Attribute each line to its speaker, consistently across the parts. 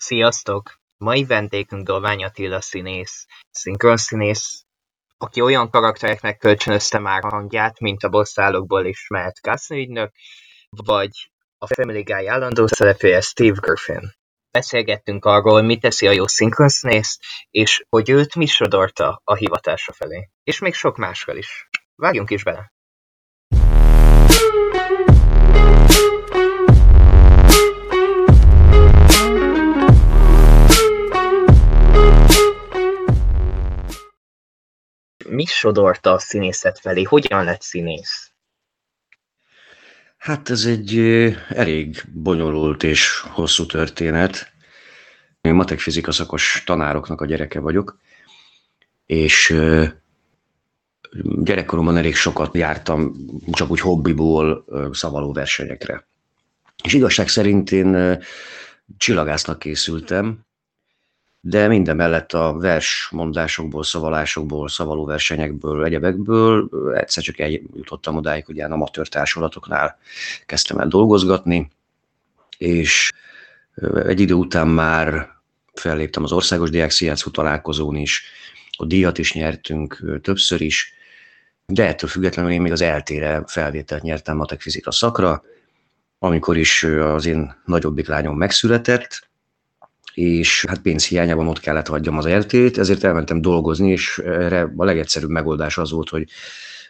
Speaker 1: Sziasztok! Mai vendégünk Dolvány Attila színész, szinkronszínész, aki olyan karaktereknek kölcsönözte már hangját, mint a bosszálokból ismert Castle ügynök, vagy a Family Guy állandó szereplője Steve Griffin. Beszélgettünk arról, mi teszi a jó szinkronszínészt, és hogy őt mi sodorta a hivatása felé. És még sok másról is. Vágjunk is bele! Mi sodorta a színészet felé? Hogyan lett színész?
Speaker 2: Hát ez egy elég bonyolult és hosszú történet. Én matek szakos tanároknak a gyereke vagyok, és gyerekkoromban elég sokat jártam csak úgy hobbiból szavaló versenyekre. És igazság szerint én csillagásznak készültem, de minden mellett a versmondásokból, szavalásokból, szavalóversenyekből, egyebekből egyszer csak eljutottam odáig, hogy ilyen amatőr társulatoknál kezdtem el dolgozgatni, és egy idő után már felléptem az Országos Diák Szijjátszó találkozón is, a díjat is nyertünk többször is, de ettől függetlenül én még az eltére felvételt nyertem matek fizika szakra, amikor is az én nagyobbik lányom megszületett, és hát pénz hiányában ott kellett hagyjam az eltét, ezért elmentem dolgozni, és erre a legegyszerűbb megoldás az volt, hogy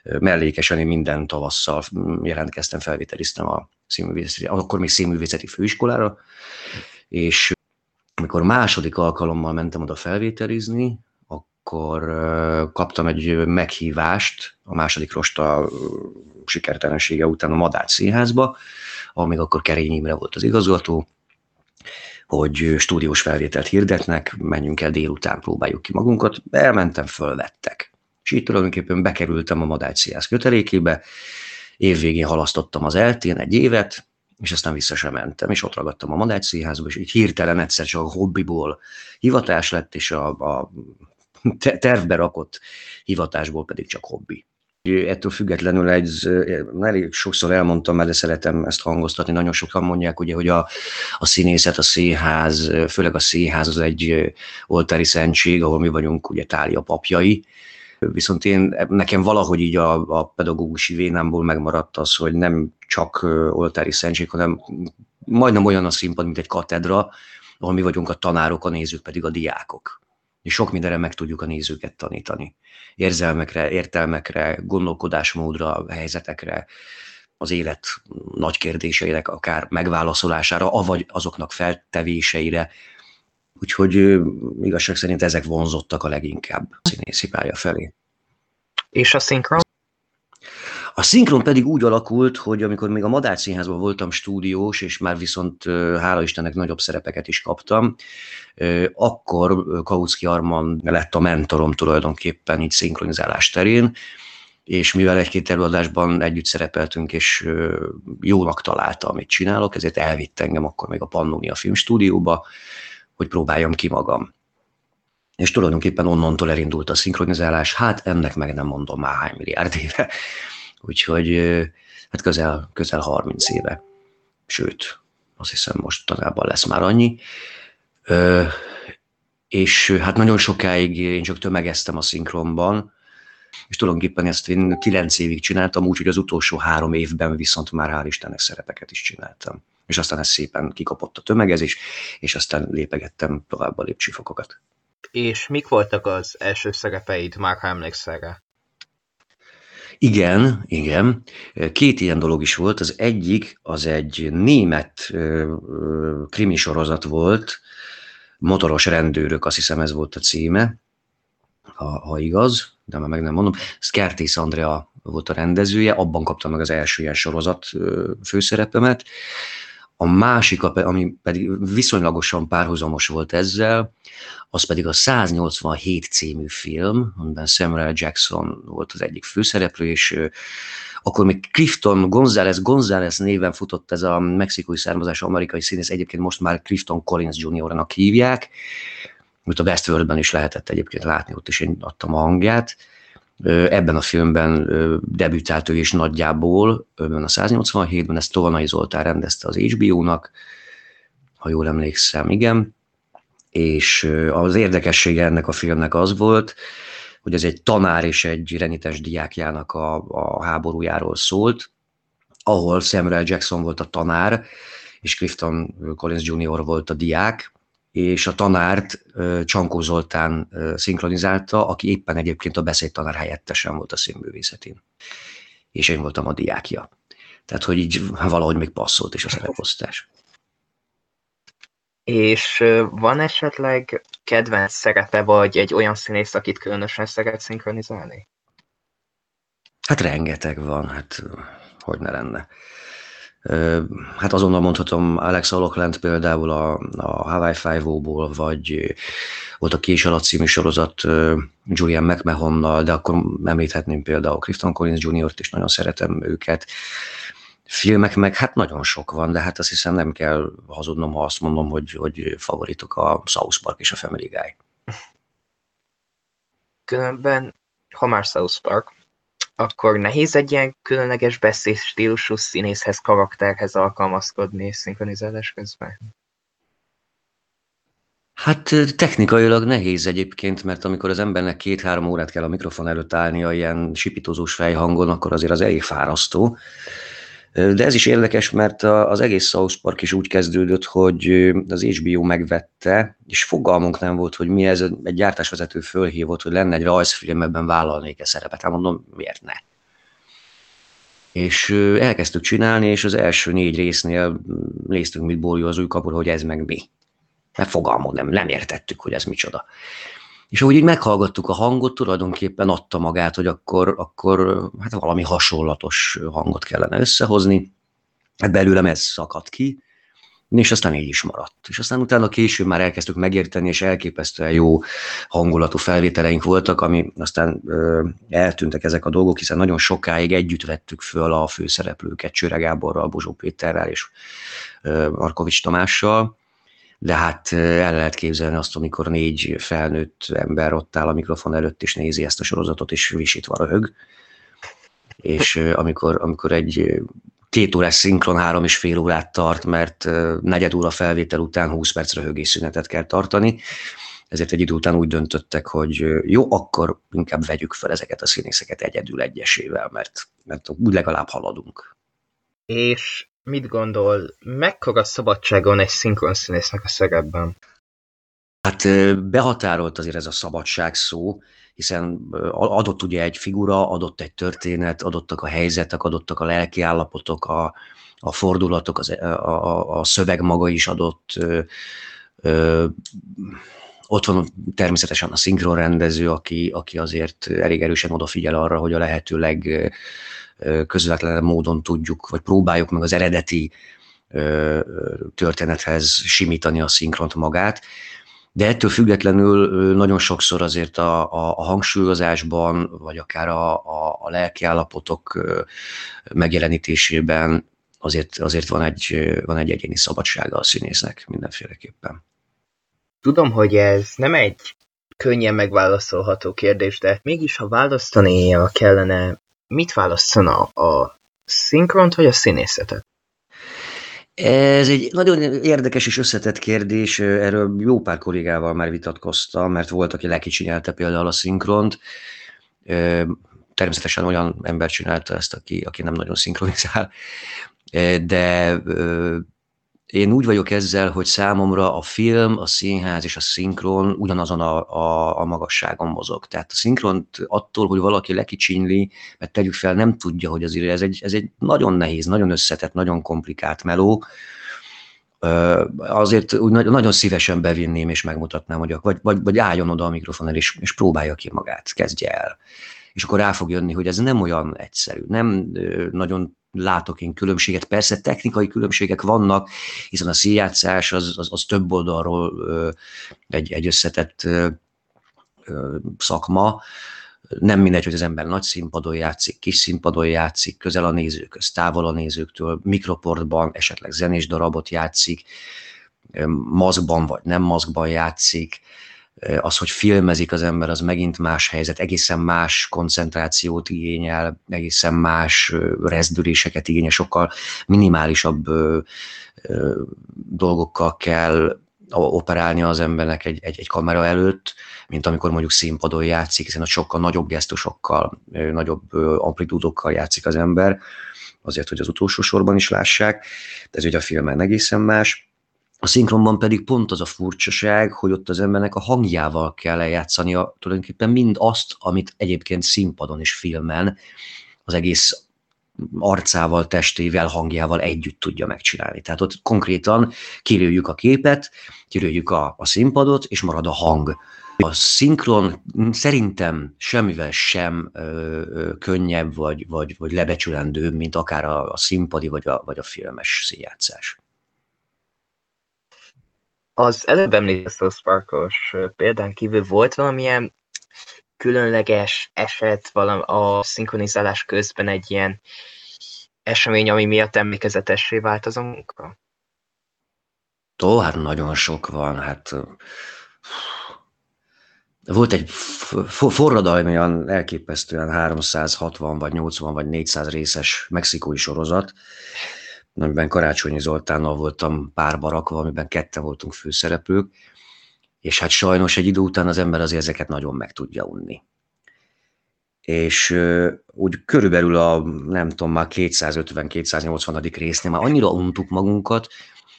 Speaker 2: mellékesen én minden tavasszal jelentkeztem, felvételiztem a színművészeti, akkor még színművészeti főiskolára, és amikor második alkalommal mentem oda felvételizni, akkor kaptam egy meghívást a második rosta sikertelensége után a Madách Színházba, még akkor Kerény Imre volt az igazgató, hogy stúdiós felvételt hirdetnek, menjünk el délután, próbáljuk ki magunkat. Elmentem, fölvettek. És így tulajdonképpen bekerültem a Madács Sziász kötelékébe, évvégén halasztottam az eltén egy évet, és aztán vissza sem mentem, és ott ragadtam a Madács Színházba, és így hirtelen egyszer csak a hobbiból hivatás lett, és a, a tervbe rakott hivatásból pedig csak hobbi. Ettől függetlenül egy, elég sokszor elmondtam, mert szeretem ezt hangoztatni, nagyon sokan mondják, ugye, hogy a, a színészet, a színház, főleg a színház az egy oltári szentség, ahol mi vagyunk ugye tália papjai, Viszont én, nekem valahogy így a, a pedagógusi vénámból megmaradt az, hogy nem csak oltári szentség, hanem majdnem olyan a színpad, mint egy katedra, ahol mi vagyunk a tanárok, a nézők pedig a diákok és sok mindenre meg tudjuk a nézőket tanítani. Érzelmekre, értelmekre, gondolkodásmódra, helyzetekre, az élet nagy kérdéseinek akár megválaszolására, avagy azoknak feltevéseire. Úgyhogy igazság szerint ezek vonzottak a leginkább színészi pálya felé.
Speaker 1: És a szinkron?
Speaker 2: A szinkron pedig úgy alakult, hogy amikor még a Madár Színházban voltam stúdiós, és már viszont hála Istennek nagyobb szerepeket is kaptam, akkor Kautsky Arman lett a mentorom tulajdonképpen így szinkronizálás terén, és mivel egy-két előadásban együtt szerepeltünk, és jónak találta, amit csinálok, ezért elvitt engem akkor még a Pannonia Filmstúdióba, hogy próbáljam ki magam. És tulajdonképpen onnantól elindult a szinkronizálás, hát ennek meg nem mondom már hány milliárd éve. Úgyhogy hát közel, közel 30 éve. Sőt, azt hiszem most tanában lesz már annyi. És hát nagyon sokáig én csak tömegeztem a szinkronban, és tulajdonképpen ezt én kilenc évig csináltam, úgyhogy az utolsó három évben viszont már hál' Istennek szerepeket is csináltam. És aztán ez szépen kikapott a tömegezés, és aztán lépegettem tovább a lépcsőfokokat.
Speaker 1: És mik voltak az első szerepeid, már ha emlékszel rá?
Speaker 2: Igen, igen. Két ilyen dolog is volt. Az egyik, az egy német krimi sorozat volt, Motoros rendőrök, azt hiszem ez volt a címe, ha, ha igaz, de már meg nem mondom. Skertész Andrea volt a rendezője, abban kaptam meg az első ilyen sorozat főszerepemet. A másik, ami pedig viszonylagosan párhuzamos volt ezzel, az pedig a 187 című film, amiben Samuel Jackson volt az egyik főszereplő, és akkor még Clifton González González néven futott ez a mexikói származású amerikai színész, egyébként most már Clifton Collins Jr.-nak hívják, amit a Westworldben is lehetett egyébként látni, ott is én adtam a hangját. Ebben a filmben debütált ő is nagyjából, ebben a 187-ben, ezt Tolnai Zoltán rendezte az HBO-nak, ha jól emlékszem, igen és az érdekessége ennek a filmnek az volt, hogy ez egy tanár és egy renites diákjának a, a háborújáról szólt, ahol Samuel Jackson volt a tanár, és Clifton Collins Jr. volt a diák, és a tanárt Csankó Zoltán szinkronizálta, aki éppen egyébként a beszédtanár helyettesen volt a színművészetén. És én voltam a diákja. Tehát, hogy így valahogy még passzolt is a szereposztás.
Speaker 1: És van esetleg kedvenc szerepe, vagy egy olyan színész, akit különösen szeret szinkronizálni?
Speaker 2: Hát rengeteg van, hát hogy ne lenne. Hát azonnal mondhatom Alex Olokland például a, a Hawaii Five-ból, vagy volt a Kés alatt című sorozat Julian McMahonnal, de akkor említhetném például Clifton Collins Jr.-t is, nagyon szeretem őket. Filmek meg hát nagyon sok van, de hát azt hiszem nem kell hazudnom, ha azt mondom, hogy, hogy favoritok a South Park és a Family Guy.
Speaker 1: Különben, ha már South Park, akkor nehéz egy ilyen különleges beszédstílusú színészhez, karakterhez alkalmazkodni szinkronizálás közben?
Speaker 2: Hát technikailag nehéz egyébként, mert amikor az embernek két-három órát kell a mikrofon előtt állnia ilyen sipitozós fejhangon, akkor azért az elég fárasztó. De ez is érdekes, mert az egész South Park is úgy kezdődött, hogy az HBO megvette, és fogalmunk nem volt, hogy mi ez, egy gyártásvezető fölhívott, hogy lenne egy rajzfilm, ebben vállalnék-e szerepet. Hát mondom, miért ne? És elkezdtük csinálni, és az első négy résznél néztünk, mit borjú az új kapur, hogy ez meg mi. Mert fogalmunk nem, nem értettük, hogy ez micsoda. És ahogy így meghallgattuk a hangot, tulajdonképpen adta magát, hogy akkor, akkor hát valami hasonlatos hangot kellene összehozni. Hát belőlem ez szakadt ki, és aztán így is maradt. És aztán utána később már elkezdtük megérteni, és elképesztően jó hangulatú felvételeink voltak, ami aztán ö, eltűntek ezek a dolgok, hiszen nagyon sokáig együtt vettük föl a főszereplőket, Csőre Gáborral, Bozsó Péterrel és ö, Markovics Tamással, de hát el lehet képzelni azt, amikor négy felnőtt ember ott áll a mikrofon előtt, és nézi ezt a sorozatot, és visítva röhög. És amikor, amikor egy két órás szinkron három és fél órát tart, mert negyed óra felvétel után 20 perc röhögésszünetet kell tartani, ezért egy idő után úgy döntöttek, hogy jó, akkor inkább vegyük fel ezeket a színészeket egyedül egyesével, mert, mert úgy legalább haladunk.
Speaker 1: És mit gondol, mekkora szabadságon egy szinkronszínésznek a szerepben?
Speaker 2: Hát behatárolt azért ez a szabadság szó, hiszen adott ugye egy figura, adott egy történet, adottak a helyzetek, adottak a lelki állapotok, a, a fordulatok, az, a, a, a szöveg maga is adott. Ö, ö, ott van természetesen a szinkronrendező, aki, aki azért elég erősen odafigyel arra, hogy a lehető leg közvetlen módon tudjuk, vagy próbáljuk meg az eredeti történethez simítani a szinkront magát. De ettől függetlenül nagyon sokszor azért a, a, a hangsúlyozásban, vagy akár a, a, a lelkiállapotok megjelenítésében azért, azért van, egy, van egy egyéni szabadsága a színésznek mindenféleképpen.
Speaker 1: Tudom, hogy ez nem egy könnyen megválaszolható kérdés, de mégis, ha választania kellene mit választana a szinkront vagy a színészetet?
Speaker 2: Ez egy nagyon érdekes és összetett kérdés, erről jó pár kollégával már vitatkoztam, mert volt, aki lekicsinyelte például a szinkront, természetesen olyan ember csinálta ezt, aki, aki nem nagyon szinkronizál, de én úgy vagyok ezzel, hogy számomra a film, a színház és a szinkron ugyanazon a, a, a magasságon mozog. Tehát a szinkront attól, hogy valaki lekicsinyli, mert tegyük fel, nem tudja, hogy azért ez egy, ez egy nagyon nehéz, nagyon összetett, nagyon komplikált meló, azért úgy nagyon szívesen bevinném és megmutatnám, hogy vagy, vagy, vagy álljon oda a mikrofon el, és, és próbálja ki magát, kezdje el. És akkor rá fog jönni, hogy ez nem olyan egyszerű, nem nagyon látok én különbséget. Persze technikai különbségek vannak, hiszen a színjátszás az, az, az több oldalról egy, egy összetett szakma. Nem mindegy, hogy az ember nagy színpadon játszik, kis színpadon játszik, közel a nézőköz, távol a nézőktől, mikroportban, esetleg zenés darabot játszik, maszkban vagy nem maszkban játszik, az, hogy filmezik az ember, az megint más helyzet, egészen más koncentrációt igényel, egészen más rezdüléseket igényel, sokkal minimálisabb dolgokkal kell operálni az embernek egy, egy, egy kamera előtt, mint amikor mondjuk színpadon játszik, hiszen a sokkal nagyobb gesztusokkal, nagyobb amplitúdokkal játszik az ember, azért, hogy az utolsó sorban is lássák, de ez ugye a filmen egészen más. A szinkronban pedig pont az a furcsaság, hogy ott az embernek a hangjával kell eljátszania tulajdonképpen mind azt, amit egyébként színpadon és filmen az egész arcával, testével, hangjával együtt tudja megcsinálni. Tehát ott konkrétan kilőjük a képet, kilőjük a, a színpadot, és marad a hang. A szinkron szerintem semmivel sem ö, ö, könnyebb, vagy, vagy, vagy lebecsülendőbb, mint akár a, a színpadi, vagy a, vagy a filmes színjátszás.
Speaker 1: Az előbb említett a Sparkos példán kívül volt valamilyen különleges eset valam, a szinkronizálás közben egy ilyen esemény, ami miatt emlékezetessé vált az a munka?
Speaker 2: Ó, hát nagyon sok van, hát volt egy forradalmian elképesztően 360 vagy 80 vagy 400 részes mexikói sorozat, amiben Karácsonyi Zoltánnal voltam párba rakva, amiben kette voltunk főszereplők, és hát sajnos egy idő után az ember azért ezeket nagyon meg tudja unni. És úgy körülbelül a, nem tudom, már 250-280. résznél már annyira untuk magunkat,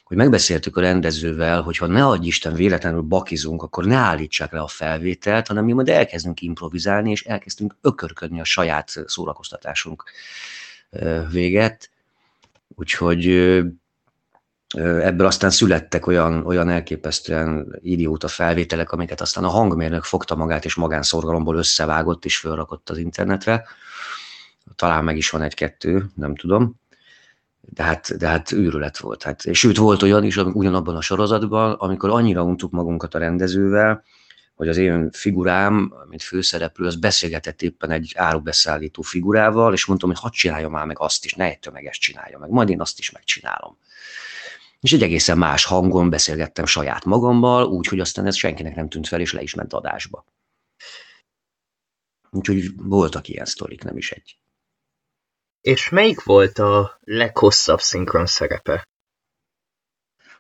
Speaker 2: hogy megbeszéltük a rendezővel, hogy ha ne adj Isten véletlenül bakizunk, akkor ne állítsák le a felvételt, hanem mi majd elkezdünk improvizálni, és elkezdünk ökörködni a saját szórakoztatásunk véget. Úgyhogy ebből aztán születtek olyan, olyan elképesztően idióta felvételek, amiket aztán a hangmérnök fogta magát, és magánszorgalomból összevágott, és felrakott az internetre. Talán meg is van egy-kettő, nem tudom. De hát, de hát űrület volt. Hát, és sőt, volt olyan is ugyanabban a sorozatban, amikor annyira untuk magunkat a rendezővel, hogy az én figurám, mint főszereplő, az beszélgetett éppen egy árubeszállító figurával, és mondtam, hogy hadd csinálja már meg azt is, ne egy tömeges csinálja meg, majd én azt is megcsinálom. És egy egészen más hangon beszélgettem saját magammal, úgyhogy aztán ez senkinek nem tűnt fel, és le is ment adásba. Úgyhogy voltak ilyen sztorik, nem is egy.
Speaker 1: És melyik volt a leghosszabb szinkron szerepe?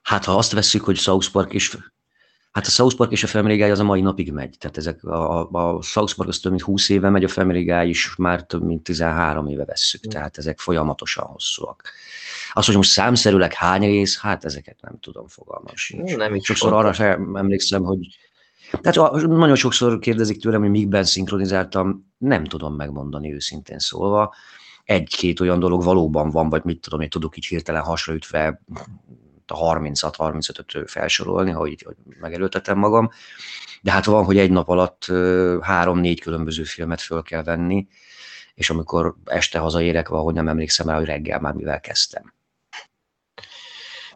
Speaker 2: Hát ha azt vesszük, hogy South Park is Hát a South Park és a Family Guy az a mai napig megy. Tehát ezek a, a, South Park az több mint 20 éve megy, a Family Guy is már több mint 13 éve vesszük. Mm. Tehát ezek folyamatosan hosszúak. Az, hogy most számszerűleg hány rész, hát ezeket nem tudom fogalmam sincs. Nem is Sokszor arra sem emlékszem, hogy tehát nagyon sokszor kérdezik tőlem, hogy mikben szinkronizáltam, nem tudom megmondani őszintén szólva. Egy-két olyan dolog valóban van, vagy mit tudom, én tudok így hirtelen hasraütve a 36-35-öt felsorolni, hogy, hogy megelőtetem magam. De hát van, hogy egy nap alatt három-négy különböző filmet föl kell venni, és amikor este hazaérek, valahogy nem emlékszem rá, hogy reggel már mivel kezdtem.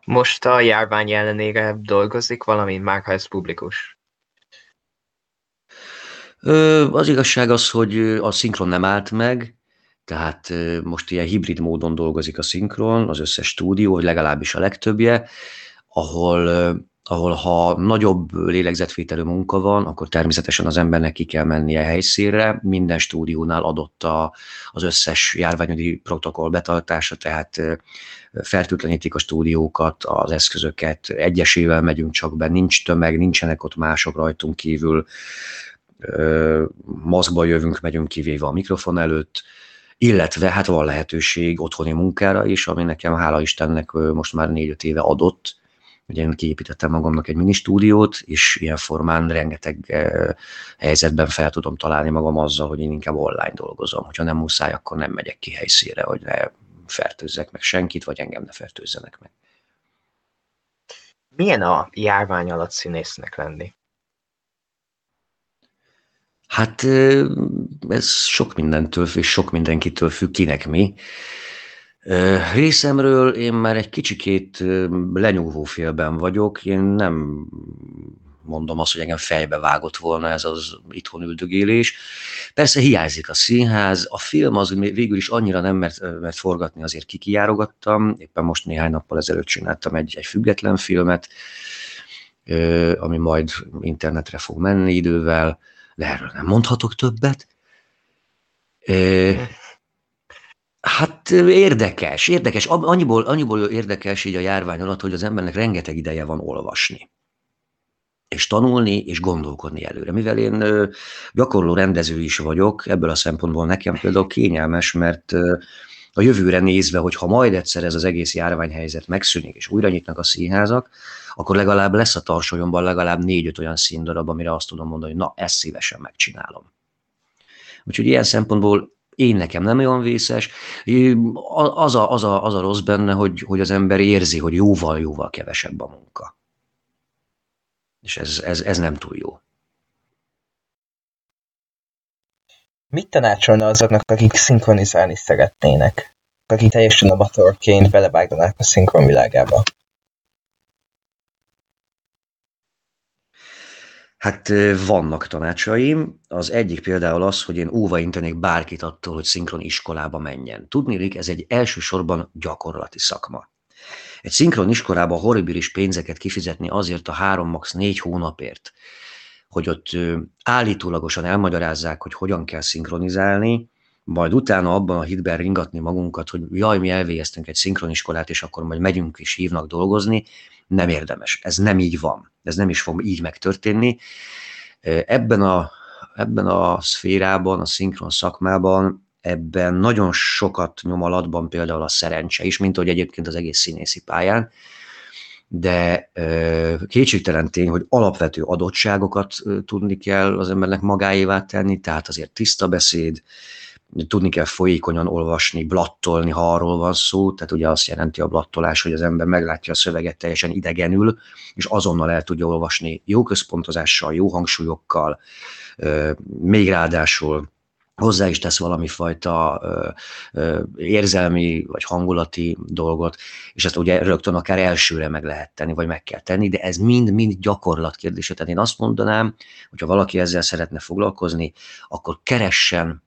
Speaker 1: Most a járvány ellenére dolgozik valami, már ha ez publikus?
Speaker 2: Az igazság az, hogy a szinkron nem állt meg, tehát most ilyen hibrid módon dolgozik a szinkron, az összes stúdió, vagy legalábbis a legtöbbje, ahol, ahol ha nagyobb lélegzetvételű munka van, akkor természetesen az embernek ki kell mennie helyszínre. Minden stúdiónál adott a, az összes járványügyi protokoll betartása, tehát fertőtlenítik a stúdiókat, az eszközöket, egyesével megyünk csak be, nincs tömeg, nincsenek ott mások rajtunk kívül, maszkba jövünk, megyünk kivéve a mikrofon előtt, illetve hát van lehetőség otthoni munkára is, ami nekem hála Istennek most már négy-öt éve adott, Ugye én kiépítettem magamnak egy mini stúdiót, és ilyen formán rengeteg helyzetben fel tudom találni magam azzal, hogy én inkább online dolgozom. Hogyha nem muszáj, akkor nem megyek ki helyszínre, hogy ne fertőzzek meg senkit, vagy engem ne fertőzzenek meg.
Speaker 1: Milyen a járvány alatt színésznek lenni?
Speaker 2: Hát ez sok mindentől és sok mindenkitől függ, kinek mi. Részemről én már egy kicsikét lenyugvó félben vagyok, én nem mondom azt, hogy engem fejbe vágott volna ez az itthon üldögélés. Persze hiányzik a színház, a film az végül is annyira nem mert, mert forgatni, azért kikijárogattam. Éppen most néhány nappal ezelőtt csináltam egy, egy független filmet, ami majd internetre fog menni idővel de erről nem mondhatok többet. Hát érdekes, érdekes. Annyiból, annyiból érdekes így a járvány alatt, hogy az embernek rengeteg ideje van olvasni. és tanulni, és gondolkodni előre. Mivel én gyakorló rendező is vagyok, ebből a szempontból nekem például kényelmes, mert a jövőre nézve, hogy ha majd egyszer ez az egész járványhelyzet megszűnik, és újra nyitnak a színházak, akkor legalább lesz a tarsolyomban legalább négy-öt olyan színdarab, amire azt tudom mondani, hogy na, ezt szívesen megcsinálom. Úgyhogy ilyen szempontból én nekem nem olyan vészes. Az a, az a, az a rossz benne, hogy, hogy az ember érzi, hogy jóval-jóval kevesebb a munka. És ez, ez, ez nem túl jó.
Speaker 1: Mit tanácsolna azoknak, akik szinkronizálni szeretnének? Akik teljesen amatőrként belevágdanák a szinkron világába?
Speaker 2: Hát vannak tanácsaim. Az egyik például az, hogy én óva intenék bárkit attól, hogy szinkron iskolába menjen. Tudnélik, ez egy elsősorban gyakorlati szakma. Egy szinkron iskolába horribilis pénzeket kifizetni azért a három max négy hónapért, hogy ott állítólagosan elmagyarázzák, hogy hogyan kell szinkronizálni, majd utána abban a hitben ringatni magunkat, hogy jaj, mi elvégeztünk egy szinkroniskolát, és akkor majd megyünk és hívnak dolgozni, nem érdemes. Ez nem így van. Ez nem is fog így megtörténni. Ebben a, ebben a szférában, a szinkron szakmában ebben nagyon sokat nyom alatban például a szerencse is, mint hogy egyébként az egész színészi pályán, de kétségtelen tény, hogy alapvető adottságokat tudni kell az embernek magáévá tenni, tehát azért tiszta beszéd, tudni kell folyékonyan olvasni, blattolni, ha arról van szó, tehát ugye azt jelenti a blattolás, hogy az ember meglátja a szöveget teljesen idegenül, és azonnal el tudja olvasni jó központozással, jó hangsúlyokkal, még ráadásul hozzá is tesz valami fajta ö, ö, érzelmi vagy hangulati dolgot, és ezt ugye rögtön akár elsőre meg lehet tenni, vagy meg kell tenni, de ez mind-mind gyakorlat kérdése. Tehát én azt mondanám, hogyha valaki ezzel szeretne foglalkozni, akkor keressen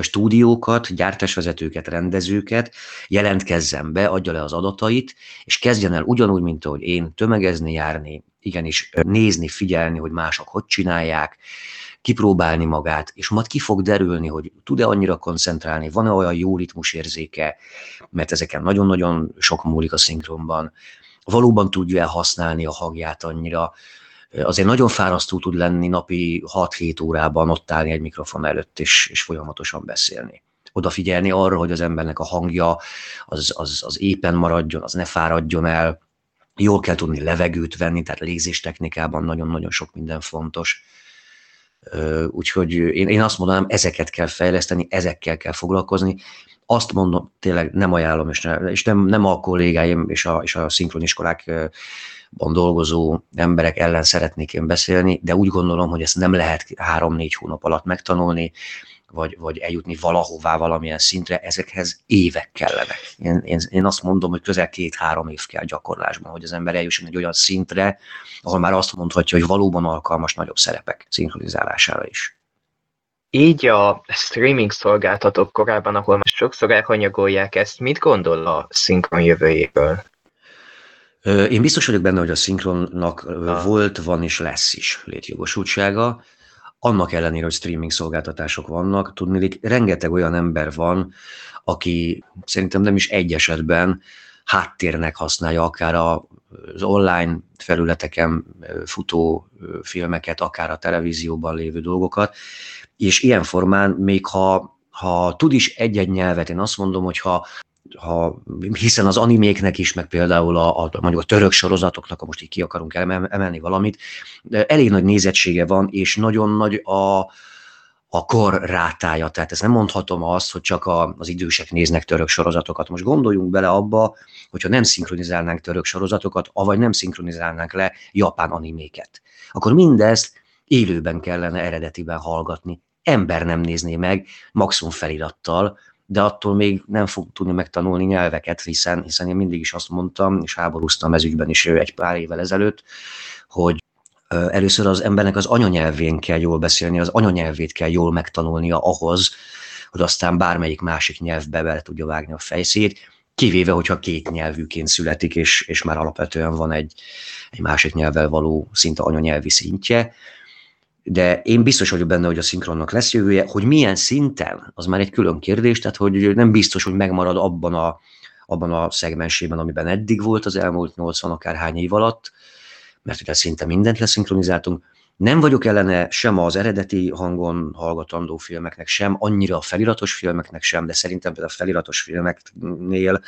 Speaker 2: stúdiókat, gyártásvezetőket, rendezőket, jelentkezzen be, adja le az adatait, és kezdjen el ugyanúgy, mint ahogy én, tömegezni, járni, igenis nézni, figyelni, hogy mások hogy csinálják, kipróbálni magát, és majd ki fog derülni, hogy tud-e annyira koncentrálni, van-e olyan jó ritmusérzéke, mert ezeken nagyon-nagyon sok múlik a szinkronban, valóban tudja-e használni a hangját annyira, azért nagyon fárasztó tud lenni napi 6-7 órában ott állni egy mikrofon előtt és, és folyamatosan beszélni. Odafigyelni arra, hogy az embernek a hangja az, az, az éppen maradjon, az ne fáradjon el, jól kell tudni levegőt venni, tehát légzés technikában nagyon-nagyon sok minden fontos. Úgyhogy én, én azt mondanám, ezeket kell fejleszteni, ezekkel kell foglalkozni. Azt mondom, tényleg nem ajánlom, és, ne, és nem, nem a kollégáim és a, és a szinkroniskolák dolgozó emberek ellen szeretnék én beszélni, de úgy gondolom, hogy ezt nem lehet három-négy hónap alatt megtanulni, vagy, vagy eljutni valahová, valamilyen szintre, ezekhez évek kellenek. Én, én, én azt mondom, hogy közel két-három év kell gyakorlásban, hogy az ember eljusson egy olyan szintre, ahol már azt mondhatja, hogy valóban alkalmas nagyobb szerepek szinkronizálására is.
Speaker 1: Így a streaming szolgáltatók korában, ahol most sokszor elhanyagolják ezt, mit gondol a szinkron jövőjéről?
Speaker 2: Én biztos vagyok benne, hogy a szinkronnak ah. volt, van és lesz is létjogosultsága. Annak ellenére, hogy streaming szolgáltatások vannak, tudni, rengeteg olyan ember van, aki szerintem nem is egy esetben háttérnek használja akár az online felületeken futó filmeket, akár a televízióban lévő dolgokat, és ilyen formán még ha, ha tud is egy-egy nyelvet, én azt mondom, hogy ha ha, hiszen az animéknek is, meg például a, a, mondjuk a török sorozatoknak, ha most így ki akarunk emelni valamit, elég nagy nézettsége van, és nagyon nagy a, a kor rátája. Tehát ezt nem mondhatom azt, hogy csak a, az idősek néznek török sorozatokat. Most gondoljunk bele abba, hogyha nem szinkronizálnánk török sorozatokat, avagy nem szinkronizálnánk le japán animéket. Akkor mindezt élőben kellene eredetiben hallgatni. Ember nem nézné meg, maximum felirattal, de attól még nem fog tudni megtanulni nyelveket, hiszen, hiszen én mindig is azt mondtam, és háborúztam ez ügyben is egy pár évvel ezelőtt, hogy először az embernek az anyanyelvén kell jól beszélni, az anyanyelvét kell jól megtanulnia ahhoz, hogy aztán bármelyik másik nyelvbe bele tudja vágni a fejszét, kivéve, hogyha két nyelvűként születik, és, és már alapvetően van egy, egy másik nyelvvel való szinte anyanyelvi szintje, de én biztos vagyok benne, hogy a szinkronnak lesz jövője, hogy milyen szinten, az már egy külön kérdés, tehát hogy nem biztos, hogy megmarad abban a, abban a szegmensében, amiben eddig volt az elmúlt 80 akárhány év alatt, mert ugye szinte mindent leszinkronizáltunk. Nem vagyok ellene sem az eredeti hangon hallgatandó filmeknek, sem annyira a feliratos filmeknek sem, de szerintem a feliratos filmeknél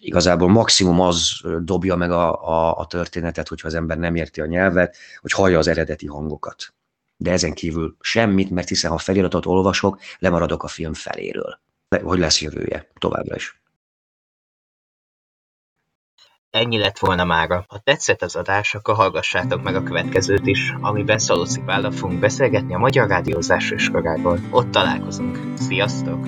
Speaker 2: igazából maximum az dobja meg a, a, a történetet, hogyha az ember nem érti a nyelvet, hogy hallja az eredeti hangokat. De ezen kívül semmit, mert hiszen ha feliratot olvasok, lemaradok a film feléről. Hogy lesz jövője továbbra is.
Speaker 1: Ennyi lett volna mára. Ha tetszett az adás, akkor hallgassátok meg a következőt is, amiben Szaloszi Pállal fogunk beszélgetni a magyar rádiózás iskoláról. Ott találkozunk. Sziasztok!